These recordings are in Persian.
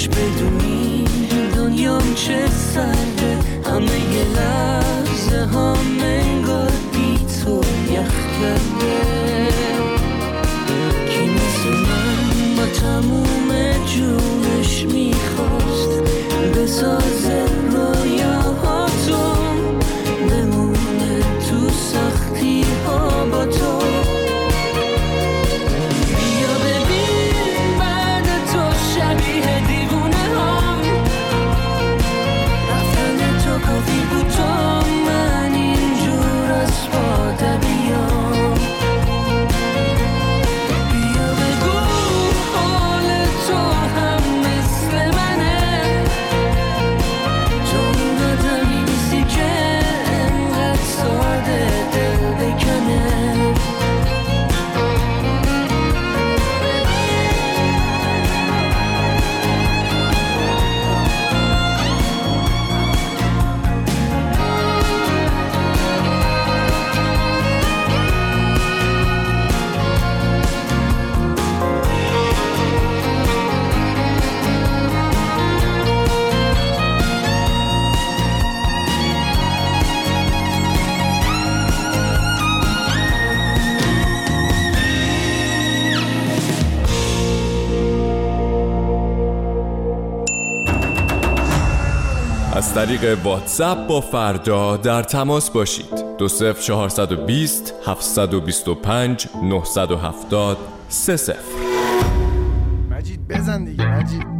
کاش بدونی دنیام چه سرده؟ همه یه طریق واتساپ با فردا در تماس باشید. دو 420 725 970 سه مجید بزن دیگه مجید.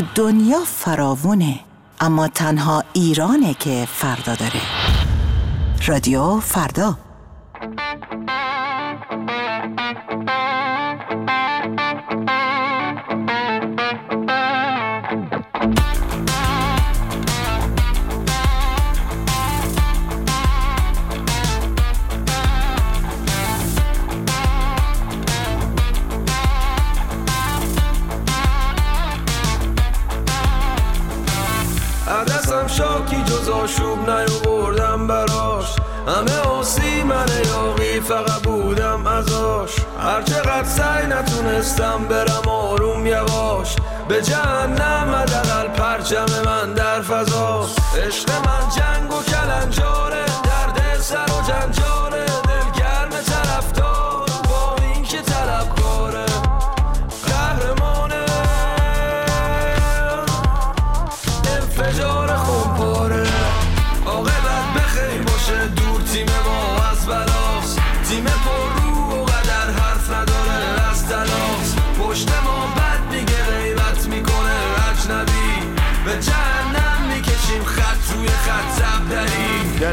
تو دنیا فراوونه اما تنها ایرانه که فردا داره. رادیو فردا.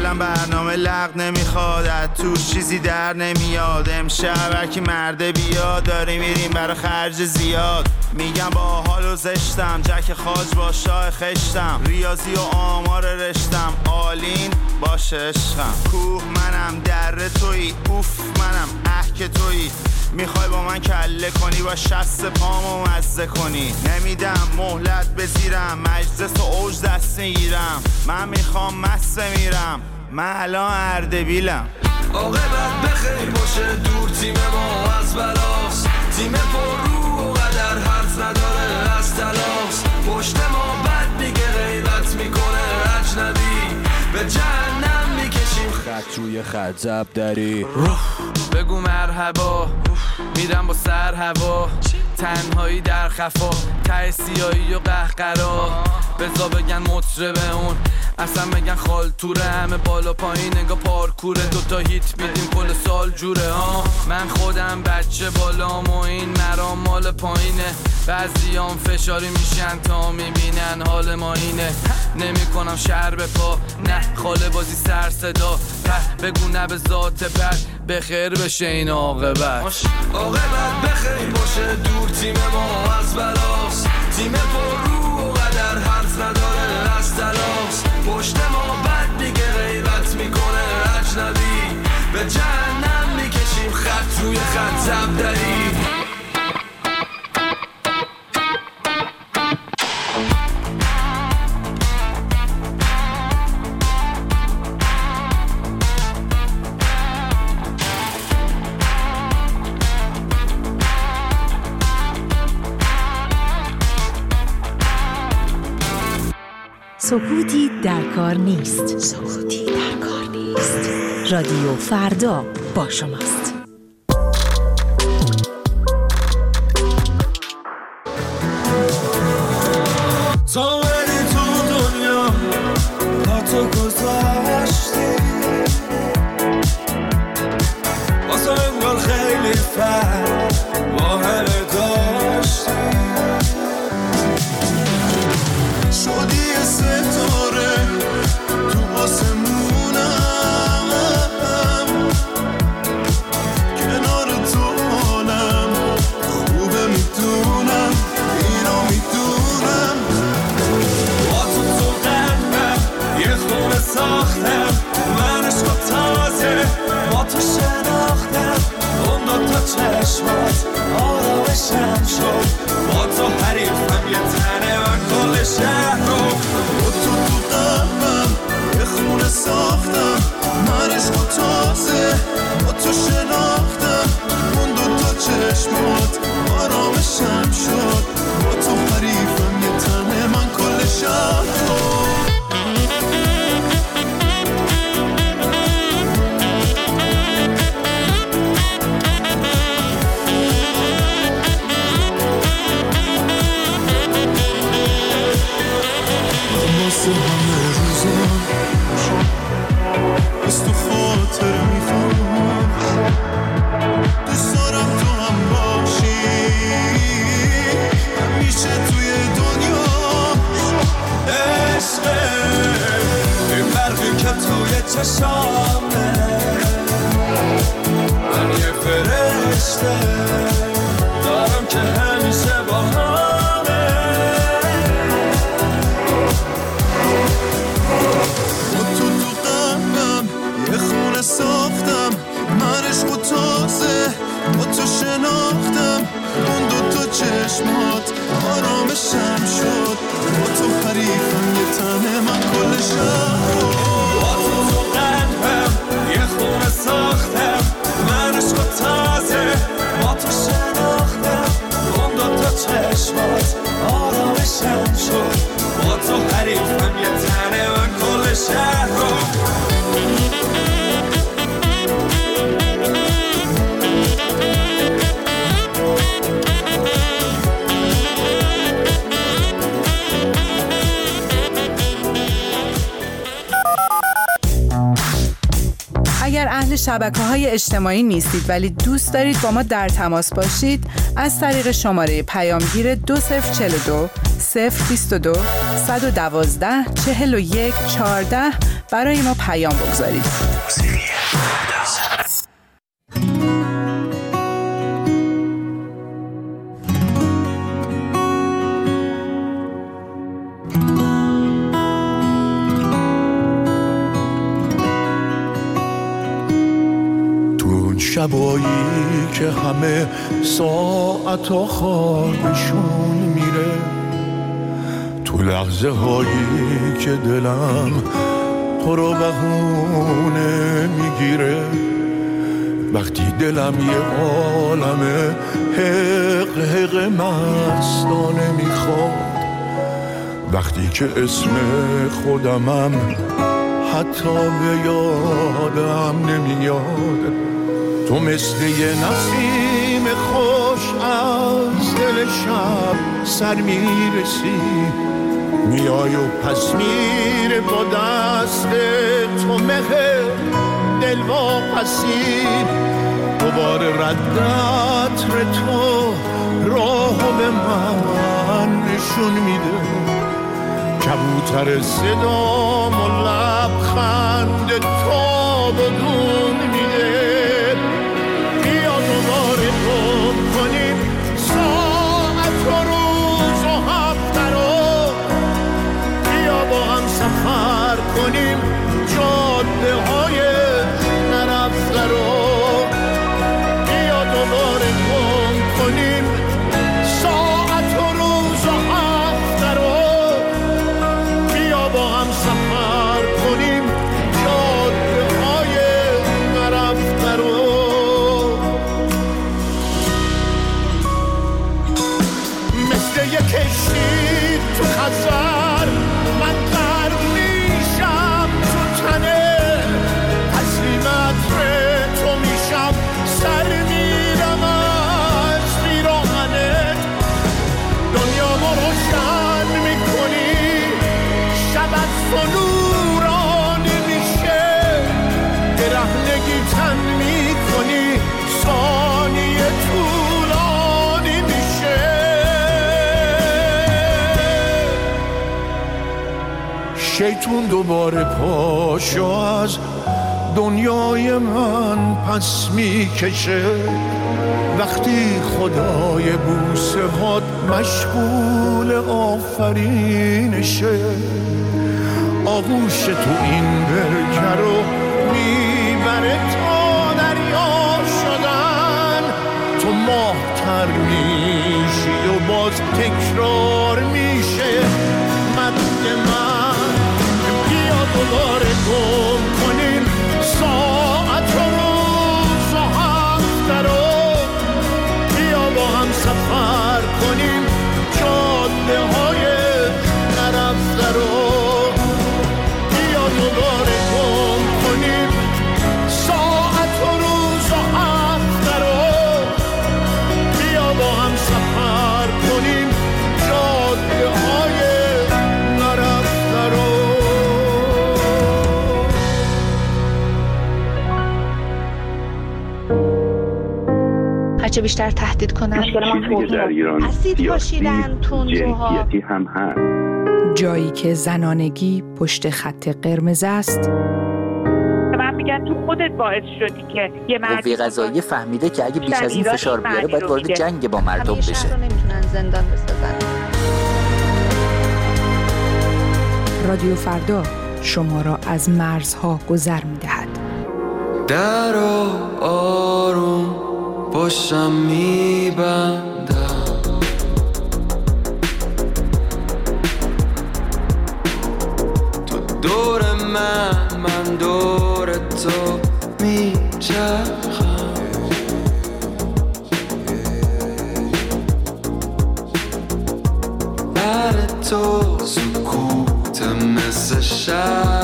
دلم برنامه لغ نمی‌خواد توش چیزی در نمیاد. امشب هرکی مرده بیاد داری میریم برای خرج زیاد. میگم با حال و زشتم جک خاج با شاه خشتم. ریاضی و آمار رشتم آلین باشه عشقم کوه منم در توی اوف منم اه که توی می‌خوای با من کله کنی با شست پامو مزه کنی. نمیدم مهلت بزیرم مجلس و اوج دست می‌گیرم. من می‌خوام مست میرم من الان اردبیلم. عاقبت بخیر باشه دور تیم ما از بلاست. تیم پر رو و قدر حرف نداره از تلاس پشت ما بد میگه غیبت می‌کنه اجنبی. به جهنم خط روی خط زب داری. بگو مرحبا. میرم با سر هوا. تنهایی در خفا ته سیایی و قهقرا. بزا بگن مطربه اون اصلا بگن خالتوره همه بالا پایین انگا پارکوره دوتا هیت میدیم کل سال جوره ها من خودم بچه بالام و این مرام مال پایینه. بعضیام فشاری میشن تا می‌بینن حال ما اینه. نمی‌کنم شهر به پا نه خاله بازی سر صدا. په بگو نه به ذات پر به خیر بشه این عاقبت عاقبت بخیر باشه دور تیم ما از بلاست. تیم پر رو و قدر حرف نداره از تلاس پشت ما بد میگه غیبت می‌کنه اجنبی. به جهنم می‌کشیم خط روی خط زبدری سکوتی در کار نیست. سکوتی در کار نیست. رادیو فردا با شماست. عشق تازه با تو شناختم اون دو تا چشمات. شبکه های اجتماعی نیستید ولی دوست دارید با ما در تماس باشید از طریق شماره پیامگیر 2042 022 112 41 14 برای ما پیام بگذارید. که همه ساعت خوابشون میره تو لحظه هایی که دلم تو رو بهونه می‌گیره. وقتی دلم یه عالمه حق حق مستانه می‌خواد. وقتی که اسم خودمم حتی به یادم نمیاد. تو مثل یه نسیم خوش از دل شب سر می‌رسی. میای و پس میره با دست تو مهر دل واپسی. دوباره ردت تو راه به من نشون میده. کبوتر صدام و لبخند تو بدون شیطون دوباره پاشو از دنیای من پس می‌کشه. وقتی خدای بوسه هات مشغول آفرینشه آغوش تو این برکه رو می‌بره تا دریا شدن. تو ماهتر میشی و باز تکرار بیشتر تهدید کنن. که در ایران اسید سیاسی پاشیدن تندروها هم هست. جایی که زنانگی پشت خط قرمز است. میگن تو خودت باعث شدی که یه مرد قوه قضاییه فهمیده که اگه بیش از این فشار بیاره باید وارد. جنگ با مردم بشه شهر رو نمی‌تونن زندان بسازن. رادیو فردا شما را از مرزها گذر می دهد. در آروم پشتم میبندم. تو دور من من دور تو میچرخم. بر تو سکوت مثل شهر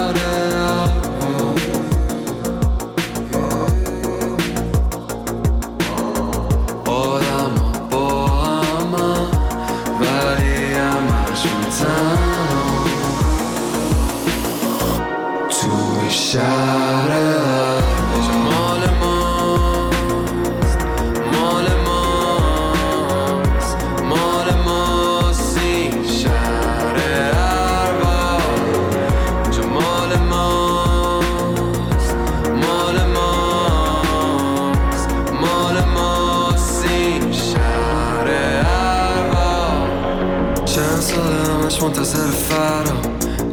فرام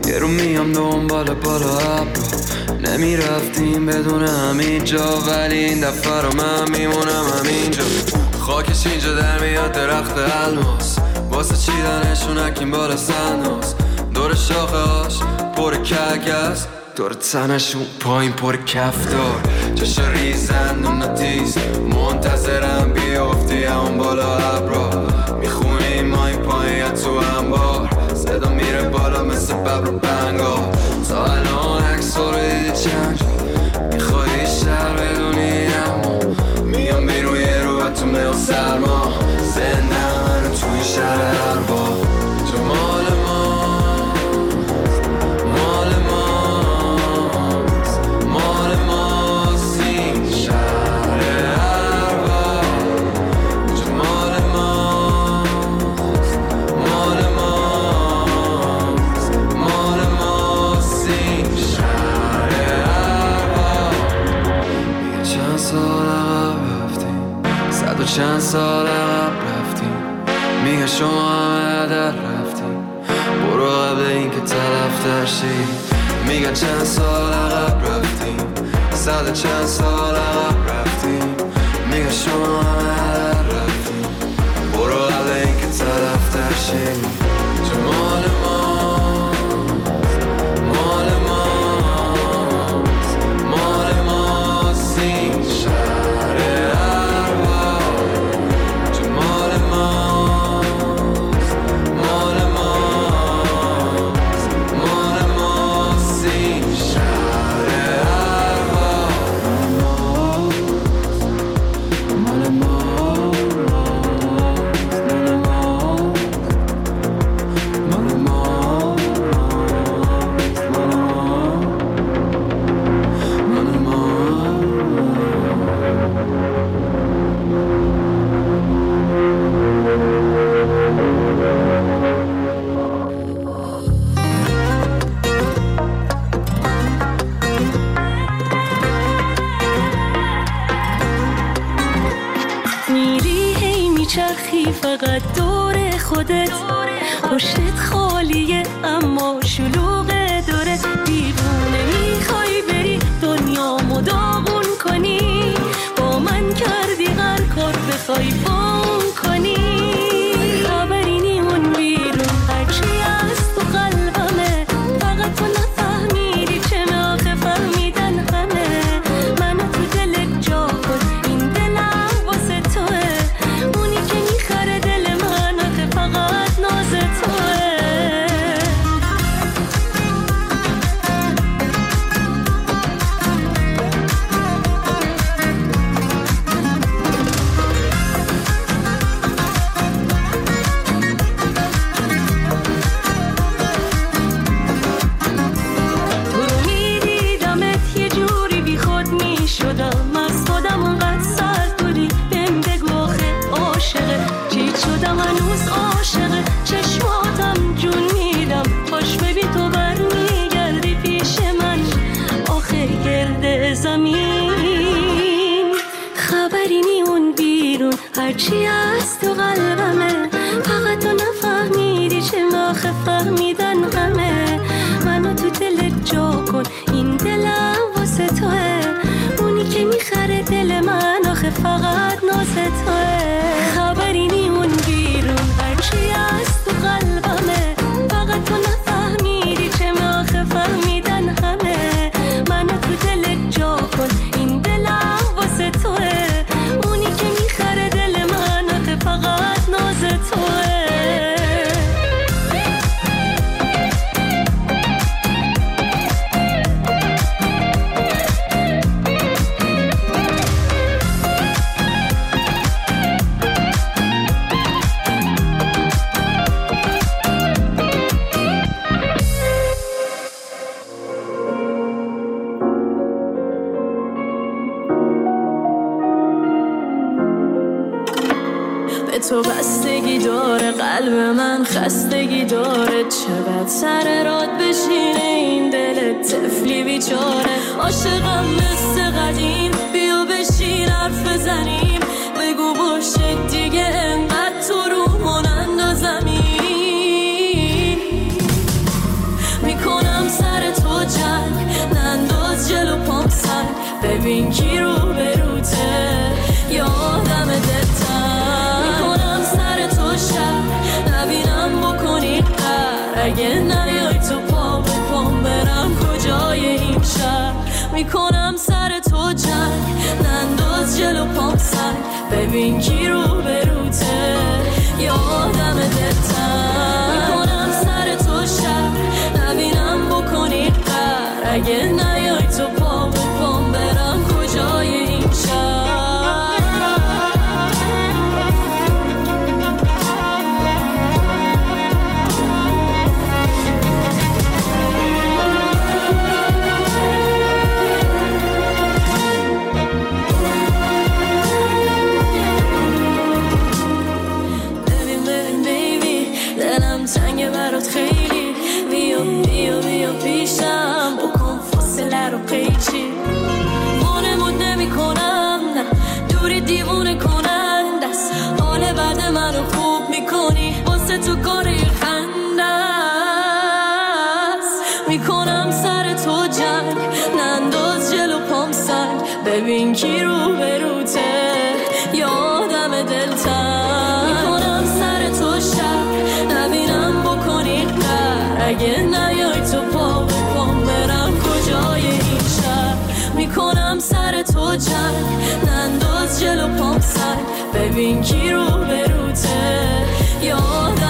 یه رو میام دنبال بالا ابرا نمی‌رفتیم بدون همین جا ولی این دفعه رو من میمونم همینجا. خاکش اینجا در میاد درخت الماس. واسه چیدنشون اکیم بالا سنداز دور شاخه هاش پر کک است. دور تنشون پایین پر کفتار. جاشا ریزن و تیز منتظرم بیافتی همون بالا ابرا. میگه چند سال عقب رفتیم صد و چند سال عقب رفتیم میگه شما قلب من خستگی داره. چقدر سر راد بشینه این دل تفلی بیچاره. عاشقم مثل قدیم. بیا بشین حرف بزنیم. بگو باشه دیگه انقدر تو رو منند زمین. می‌کنم سر تو جنگ. ننداز جلو پام سر ببین کی رو بروته یا ببین کی رو بروته یادم آدم دلتن تو جنگ. ننداز جلو پام سر ببین کی رو بروته یاد